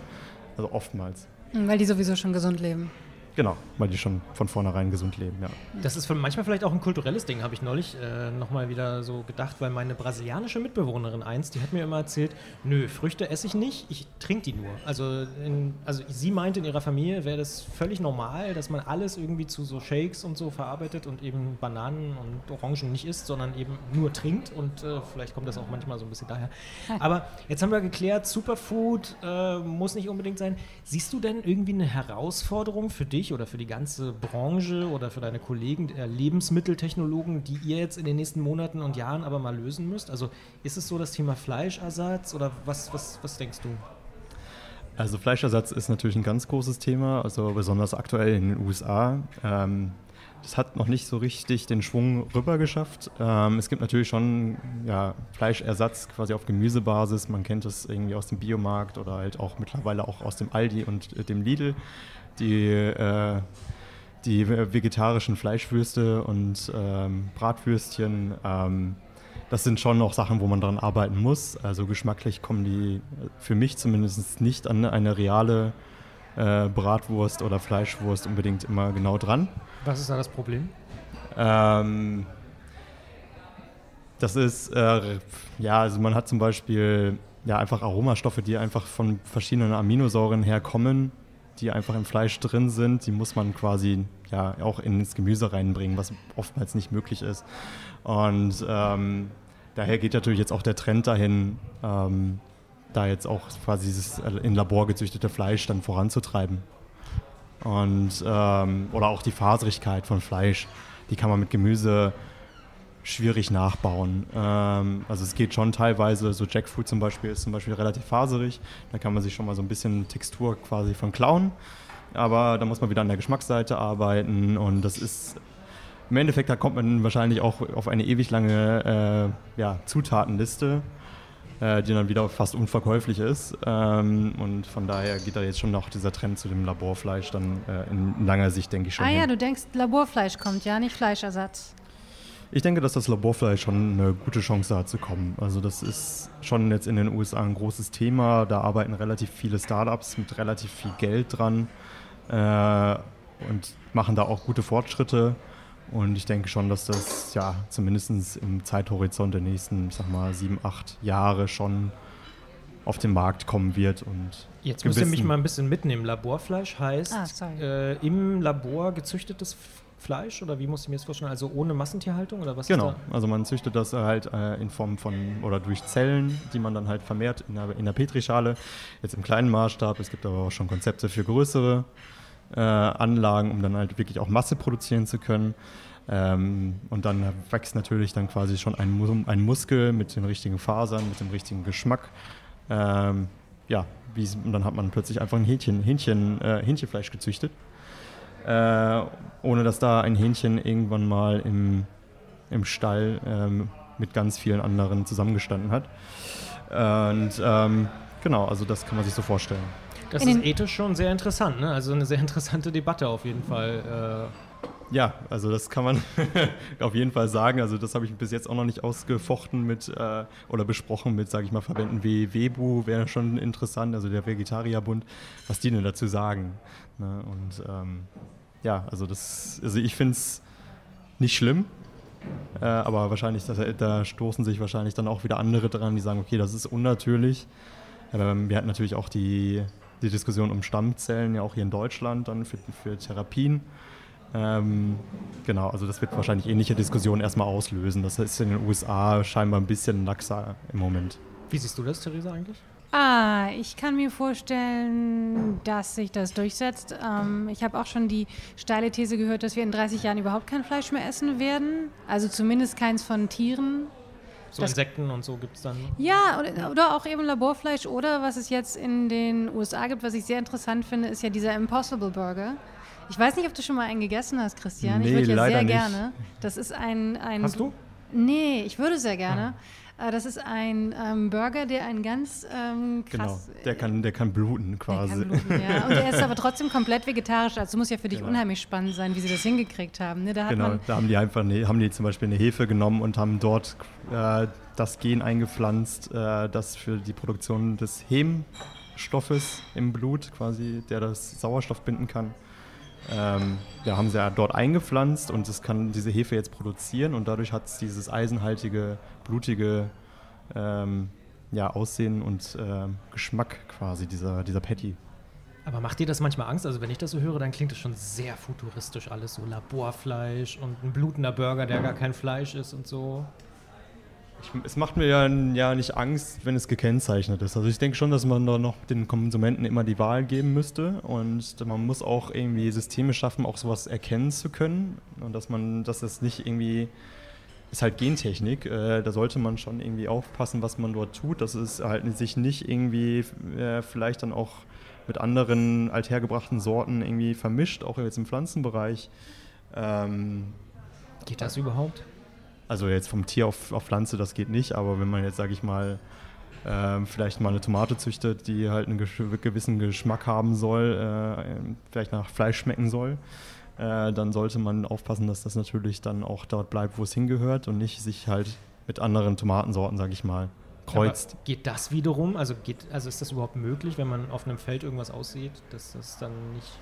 Also oftmals.
Weil die sowieso schon gesund leben.
Genau, weil die schon von vornherein gesund leben, ja.
Das ist manchmal vielleicht auch ein kulturelles Ding, habe ich neulich äh, nochmal wieder so gedacht, weil meine brasilianische Mitbewohnerin eins, die hat mir immer erzählt, nö, Früchte esse ich nicht, ich trinke die nur. Also, in, also sie meinte, in ihrer Familie wäre das völlig normal, dass man alles irgendwie zu so Shakes und so verarbeitet und eben Bananen und Orangen nicht isst, sondern eben nur trinkt und äh, vielleicht kommt das auch manchmal so ein bisschen daher. Aber jetzt haben wir geklärt, Superfood äh, muss nicht unbedingt sein. Siehst du denn irgendwie eine Herausforderung für dich? Dich oder für die ganze Branche oder für deine Kollegen, äh, Lebensmitteltechnologen, die ihr jetzt in den nächsten Monaten und Jahren aber mal lösen müsst? Also ist es so das Thema Fleischersatz oder was, was, was denkst du?
Also Fleischersatz ist natürlich ein ganz großes Thema, also besonders aktuell in den USA. Ähm, das hat noch nicht so richtig den Schwung rüber geschafft. Ähm, es gibt natürlich schon ja, Fleischersatz quasi auf Gemüsebasis. Man kennt es irgendwie aus dem Biomarkt oder halt auch mittlerweile auch aus dem Aldi und äh, dem Lidl die, äh, die vegetarischen Fleischwürste und ähm, Bratwürstchen, ähm, das sind schon noch Sachen, wo man dran arbeiten muss. Also geschmacklich kommen die für mich zumindest nicht an eine reale äh, Bratwurst oder Fleischwurst unbedingt immer genau dran.
Was ist da das Problem?
Ähm, das ist, äh, ja, also man hat zum Beispiel ja einfach Aromastoffe, die einfach von verschiedenen Aminosäuren herkommen die einfach im Fleisch drin sind, die muss man quasi ja auch ins Gemüse reinbringen, was oftmals nicht möglich ist. Und ähm, daher geht natürlich jetzt auch der Trend dahin, ähm, da jetzt auch quasi dieses in Labor gezüchtete Fleisch dann voranzutreiben. Und ähm, oder auch die Faserigkeit von Fleisch, die kann man mit Gemüse schwierig nachbauen. Ähm, also es geht schon teilweise, so Jackfruit zum Beispiel ist zum Beispiel relativ faserig, da kann man sich schon mal so ein bisschen Textur quasi von klauen, aber da muss man wieder an der Geschmacksseite arbeiten und das ist im Endeffekt, da kommt man wahrscheinlich auch auf eine ewig lange äh, ja, Zutatenliste, äh, die dann wieder fast unverkäuflich ist. Ähm, und von daher geht da jetzt schon noch dieser Trend zu dem Laborfleisch dann äh, in langer Sicht, denke ich schon.
Ah
hin.
ja, du denkst, Laborfleisch kommt, ja, nicht Fleischersatz.
Ich denke, dass das Laborfleisch schon eine gute Chance hat zu kommen. Also das ist schon jetzt in den USA ein großes Thema. Da arbeiten relativ viele Startups mit relativ viel Geld dran äh, und machen da auch gute Fortschritte. Und ich denke schon, dass das ja zumindest im Zeithorizont der nächsten, ich sag mal, sieben, acht Jahre schon auf den Markt kommen wird. Und
Jetzt müsst ihr mich mal ein bisschen mitnehmen. Laborfleisch heißt
ah,
äh, im Labor gezüchtetes Fleisch oder wie muss ich mir das vorstellen? Also ohne Massentierhaltung oder was?
Genau, also man züchtet das halt äh, in Form von oder durch Zellen, die man dann halt vermehrt in der, in der Petrischale, jetzt im kleinen Maßstab. Es gibt aber auch schon Konzepte für größere äh, Anlagen, um dann halt wirklich auch Masse produzieren zu können. Ähm, und dann wächst natürlich dann quasi schon ein, ein, Muskel mit den richtigen Fasern, mit dem richtigen Geschmack. Ähm, ja, und dann hat man plötzlich einfach ein Hähnchen, Hähnchen, äh, Hähnchenfleisch gezüchtet äh, ohne dass da ein Hähnchen irgendwann mal im, im Stall ähm, mit ganz vielen anderen zusammengestanden hat. Und ähm, genau, also das kann man sich so vorstellen.
Das ist ethisch schon sehr interessant, ne? Also eine sehr interessante Debatte auf jeden Fall.
Äh ja, also das kann man auf jeden Fall sagen. Also das habe ich bis jetzt auch noch nicht ausgefochten mit äh, oder besprochen mit, sage ich mal, Verbänden wie Webu wäre schon interessant, also der Vegetarierbund, was die denn dazu sagen. Ne? Und ähm, ja, also das, also ich finde es nicht schlimm, äh, aber wahrscheinlich, das, da stoßen sich wahrscheinlich dann auch wieder andere dran, die sagen, okay, das ist unnatürlich. Ähm, wir hatten natürlich auch die, die Diskussion um Stammzellen, ja auch hier in Deutschland dann für, für Therapien. Ähm, genau, also das wird wahrscheinlich ähnliche Diskussionen erstmal auslösen. Das ist in den USA scheinbar ein bisschen laxer im Moment.
Wie siehst du das, Theresa, eigentlich?
Ah, ich kann mir vorstellen, dass sich das durchsetzt. Ähm, ich habe auch schon die steile These gehört, dass wir in 30 Jahren überhaupt kein Fleisch mehr essen werden. Also zumindest keins von Tieren.
So das, Insekten und so gibt es dann?
Ja, oder, oder, auch eben Laborfleisch. Oder was es jetzt in den USA gibt, was ich sehr interessant finde, ist ja dieser Impossible Burger. Ich weiß nicht, ob du schon mal einen gegessen hast, Christian.
Nee,
ich würde ja sehr
nicht.
gerne. Das ist ein, ein.
Hast du?
Nee, ich würde sehr gerne. Äh, Das ist ein ähm, Burger, der ein ganz ähm,
Genau,
krass.
der kann, der kann bluten
der
quasi.
kann bluten, ja. Und der ist aber trotzdem komplett vegetarisch. Also muss ja für dich
Genau.
unheimlich spannend sein, wie sie das hingekriegt haben. Ne? Da
Genau, da haben die einfach eine, haben die zum Beispiel eine Hefe genommen und haben dort äh, das Gen eingepflanzt, äh, das für die Produktion des Hemstoffes im Blut quasi, der das Sauerstoff binden kann. Ähm, ja, haben sie ja dort eingepflanzt und es kann diese Hefe jetzt produzieren und dadurch hat es dieses eisenhaltige, blutige ähm, ja, Aussehen und ähm, Geschmack quasi dieser, dieser Patty.
Aber macht dir das manchmal Angst? Also wenn ich das so höre, dann klingt das schon sehr futuristisch alles, so Laborfleisch und ein blutender Burger, der gar kein Fleisch ist und so.
Ich, es macht mir ja, ja nicht Angst, wenn es gekennzeichnet ist. Also ich denke schon, dass man da noch den Konsumenten immer die Wahl geben müsste und man muss auch irgendwie Systeme schaffen, auch sowas erkennen zu können und dass man, dass es nicht irgendwie ist halt Gentechnik. Äh, da sollte man schon irgendwie aufpassen, was man dort tut, dass es halt sich nicht irgendwie äh, vielleicht dann auch mit anderen althergebrachten Sorten irgendwie vermischt, auch jetzt im Pflanzenbereich. Ähm,
Geht das überhaupt?
Also jetzt vom Tier auf, auf Pflanze, das geht nicht, aber wenn man jetzt, sage ich mal, ähm, vielleicht mal eine Tomate züchtet, die halt einen gewissen Geschmack haben soll, äh, vielleicht nach Fleisch schmecken soll, äh, dann sollte man aufpassen, dass das natürlich dann auch dort bleibt, wo es hingehört und nicht sich halt mit anderen Tomatensorten, sage ich mal, kreuzt.
Aber geht das wiederum? Also, geht, also ist das überhaupt möglich, wenn man auf einem Feld irgendwas aussieht, dass das dann nicht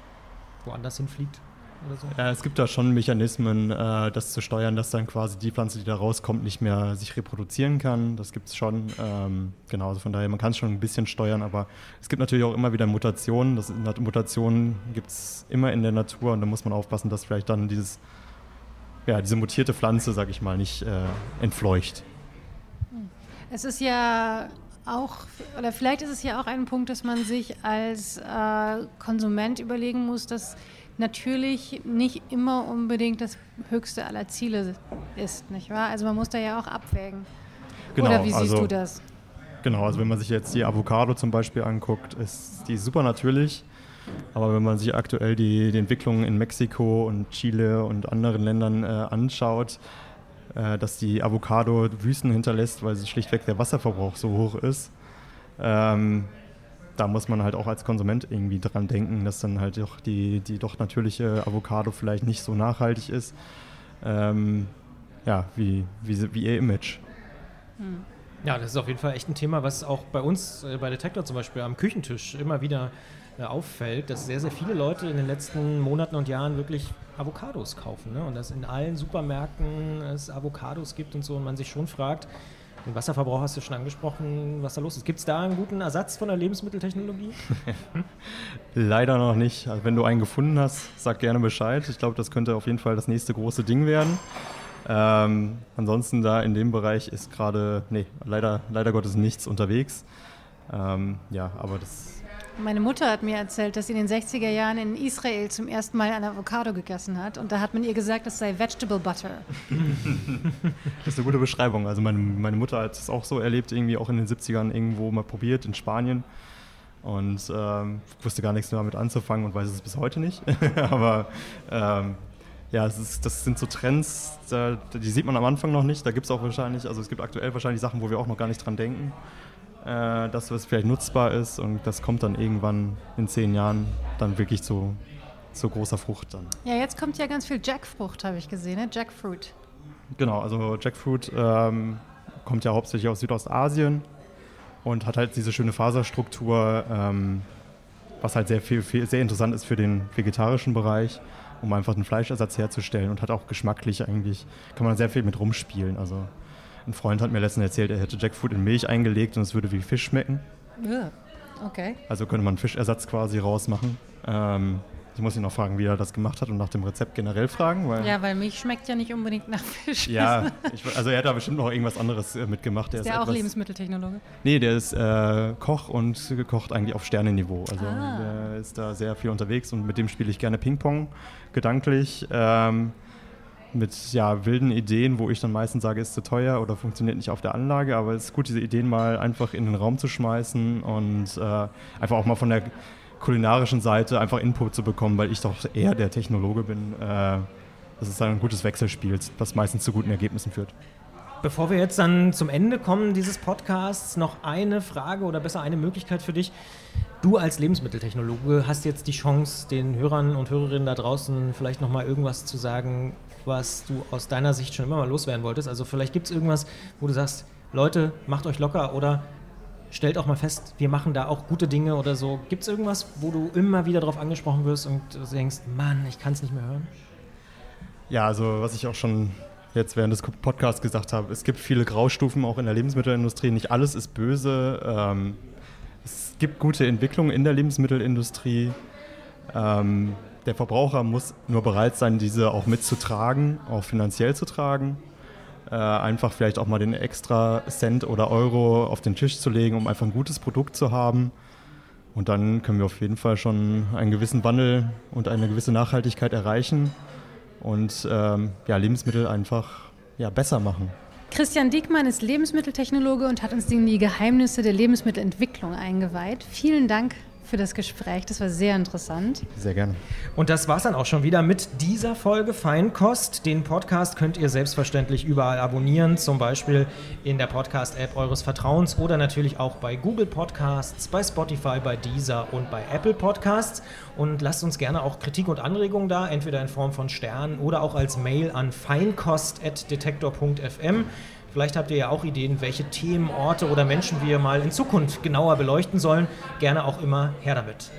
woanders hinfliegt oder so?
Ja, es gibt da schon Mechanismen, äh, das zu steuern, dass dann quasi die Pflanze, die da rauskommt, nicht mehr sich reproduzieren kann. Das gibt es schon. Ähm, genau, also von daher, man kann es schon ein bisschen steuern, aber es gibt natürlich auch immer wieder Mutationen. Das, Mutationen gibt es immer in der Natur und da muss man aufpassen, dass vielleicht dann dieses, ja, diese mutierte Pflanze, sag ich mal, nicht äh, entfleucht.
es ist ja auch, oder vielleicht ist es ja auch ein Punkt, dass man sich als äh, Konsument überlegen muss, dass natürlich nicht immer unbedingt das höchste aller Ziele ist, nicht wahr? Also man muss da ja auch abwägen. Oder wie siehst
also,
du das?
Genau, also wenn man sich jetzt die Avocado zum Beispiel anguckt, ist die super natürlich. Aber wenn man sich aktuell die, die Entwicklungen in Mexiko und Chile und anderen Ländern äh, anschaut, äh, dass die Avocado Wüsten hinterlässt, weil sie schlichtweg der Wasserverbrauch so hoch ist, ähm, da muss man halt auch als Konsument irgendwie dran denken, dass dann halt doch die, die doch natürliche Avocado vielleicht nicht so nachhaltig ist, ähm, ja, wie, wie, wie ihr Image.
Ja, das ist auf jeden Fall echt ein Thema, was auch bei uns äh, bei Detektor zum Beispiel am Küchentisch immer wieder äh, auffällt, dass sehr, sehr viele Leute in den letzten Monaten und Jahren wirklich Avocados kaufen. Ne? Und dass in allen Supermärkten es Avocados gibt und so und man sich schon fragt, den Wasserverbrauch hast du schon angesprochen, was da los ist. Gibt es da einen guten Ersatz von der Lebensmitteltechnologie?
Leider noch nicht. Also wenn du einen gefunden hast, sag gerne Bescheid. Ich glaube, das könnte auf jeden Fall das nächste große Ding werden. Ähm, ansonsten da in dem Bereich ist gerade, nee, leider, leider Gottes nichts unterwegs. Ähm, ja, aber das,
Meine Mutter hat mir erzählt, dass sie in den 60er Jahren in Israel zum ersten Mal ein Avocado gegessen hat. Und da hat man ihr gesagt, das sei Vegetable Butter.
das ist eine gute Beschreibung. Also meine, meine Mutter hat es auch so erlebt, irgendwie auch in den 70ern irgendwo mal probiert in Spanien. Und ähm, wusste gar nichts mehr damit anzufangen und weiß es bis heute nicht. aber ähm, ja, ist, das sind so Trends, da, die sieht man am Anfang noch nicht. Da gibt es auch wahrscheinlich, also es gibt aktuell wahrscheinlich Sachen, wo wir auch noch gar nicht dran denken, äh, dass es vielleicht nutzbar ist und das kommt dann irgendwann in zehn Jahren dann wirklich zu, zu großer Frucht dann.
Ja, jetzt kommt ja ganz viel Jackfrucht, habe ich gesehen, ne? Jackfruit.
Genau, also Jackfruit ähm, kommt ja hauptsächlich aus Südostasien und hat halt diese schöne Faserstruktur, ähm, was halt sehr, viel, viel, sehr interessant ist für den vegetarischen Bereich, um einfach einen Fleischersatz herzustellen und hat auch geschmacklich eigentlich, kann man sehr viel mit rumspielen. Also ein Freund hat mir letztens erzählt, er hätte Jackfruit in Milch eingelegt und es würde wie Fisch schmecken.
Ja, okay.
Also könnte man Fischersatz quasi rausmachen. Ähm, ich muss ihn noch fragen, wie er das gemacht hat und nach dem Rezept generell fragen. Weil
Ja, weil Milch schmeckt ja nicht unbedingt nach Fisch.
Ja, ich, also er hat da bestimmt noch irgendwas anderes äh, mitgemacht. Der
Ist der auch
etwas-
Lebensmitteltechnologe?
Nee, der ist äh, Koch und kocht eigentlich auf Sternenniveau. Also
Ah.
der ist da sehr viel unterwegs und mit dem spiele ich gerne Ping-Pong, gedanklich. Ähm, mit ja, wilden Ideen, wo ich dann meistens sage, ist zu teuer oder funktioniert nicht auf der Anlage. Aber es ist gut, diese Ideen mal einfach in den Raum zu schmeißen und äh, einfach auch mal von der kulinarischen Seite einfach Input zu bekommen, weil ich doch eher der Technologe bin. Äh, dass es dann ein gutes Wechselspiel, was meistens zu guten Ergebnissen führt.
Bevor wir jetzt dann zum Ende kommen dieses Podcasts, noch eine Frage oder besser eine Möglichkeit für dich. Du als Lebensmitteltechnologe hast jetzt die Chance, den Hörern und Hörerinnen da draußen vielleicht nochmal irgendwas zu sagen, was du aus deiner Sicht schon immer mal loswerden wolltest. Also vielleicht gibt es irgendwas, wo du sagst, Leute, macht euch locker oder stellt auch mal fest, wir machen da auch gute Dinge oder so. Gibt es irgendwas, wo du immer wieder darauf angesprochen wirst und denkst, Mann, ich kann es nicht mehr hören?
Ja, also was ich auch schon jetzt während des Podcasts gesagt habe, es gibt viele Graustufen auch in der Lebensmittelindustrie. Nicht alles ist böse. Ähm, es gibt gute Entwicklungen in der Lebensmittelindustrie. Ähm, der Verbraucher muss nur bereit sein, diese auch mitzutragen, auch finanziell zu tragen. Äh, einfach vielleicht auch mal den extra Cent oder Euro auf den Tisch zu legen, um einfach ein gutes Produkt zu haben. Und dann können wir auf jeden Fall schon einen gewissen Wandel und eine gewisse Nachhaltigkeit erreichen und ähm, ja, Lebensmittel einfach ja, besser machen.
Christian Diekmann ist Lebensmitteltechnologe und hat uns in die Geheimnisse der Lebensmittelentwicklung eingeweiht. Vielen Dank für das Gespräch. Das war sehr interessant.
Sehr gerne.
Und das war es dann auch schon wieder mit dieser Folge Feinkost. Den Podcast könnt ihr selbstverständlich überall abonnieren, zum Beispiel in der Podcast-App eures Vertrauens oder natürlich auch bei Google Podcasts, bei Spotify, bei Deezer und bei Apple Podcasts. Und lasst uns gerne auch Kritik und Anregungen da, entweder in Form von Sternen oder auch als Mail an feinkost.detektor.fm. Vielleicht habt ihr ja auch Ideen, welche Themen, Orte oder Menschen wir mal in Zukunft genauer beleuchten sollen. Gerne auch immer her damit.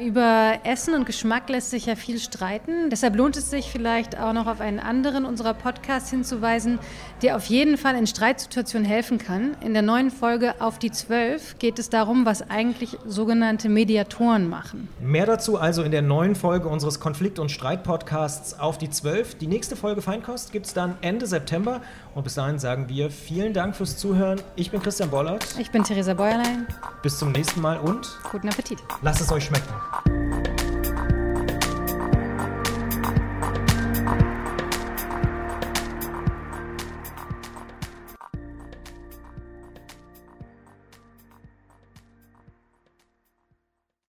Über Essen und Geschmack lässt sich ja viel streiten. Deshalb lohnt es sich vielleicht auch noch auf einen anderen unserer Podcasts hinzuweisen, der auf jeden Fall in Streitsituationen helfen kann. In der neuen Folge Auf die Zwölf geht es darum, was eigentlich sogenannte Mediatoren machen.
Mehr dazu also in der neuen Folge unseres Konflikt- und Streit-Podcasts Auf die Zwölf. Die nächste Folge Feinkost gibt es dann Ende September. Und bis dahin sagen wir vielen Dank fürs Zuhören. Ich bin Christian Bollert.
Ich bin Theresa Bäuerlein.
Bis zum nächsten Mal und
guten Appetit.
Lasst es euch schmecken. 好。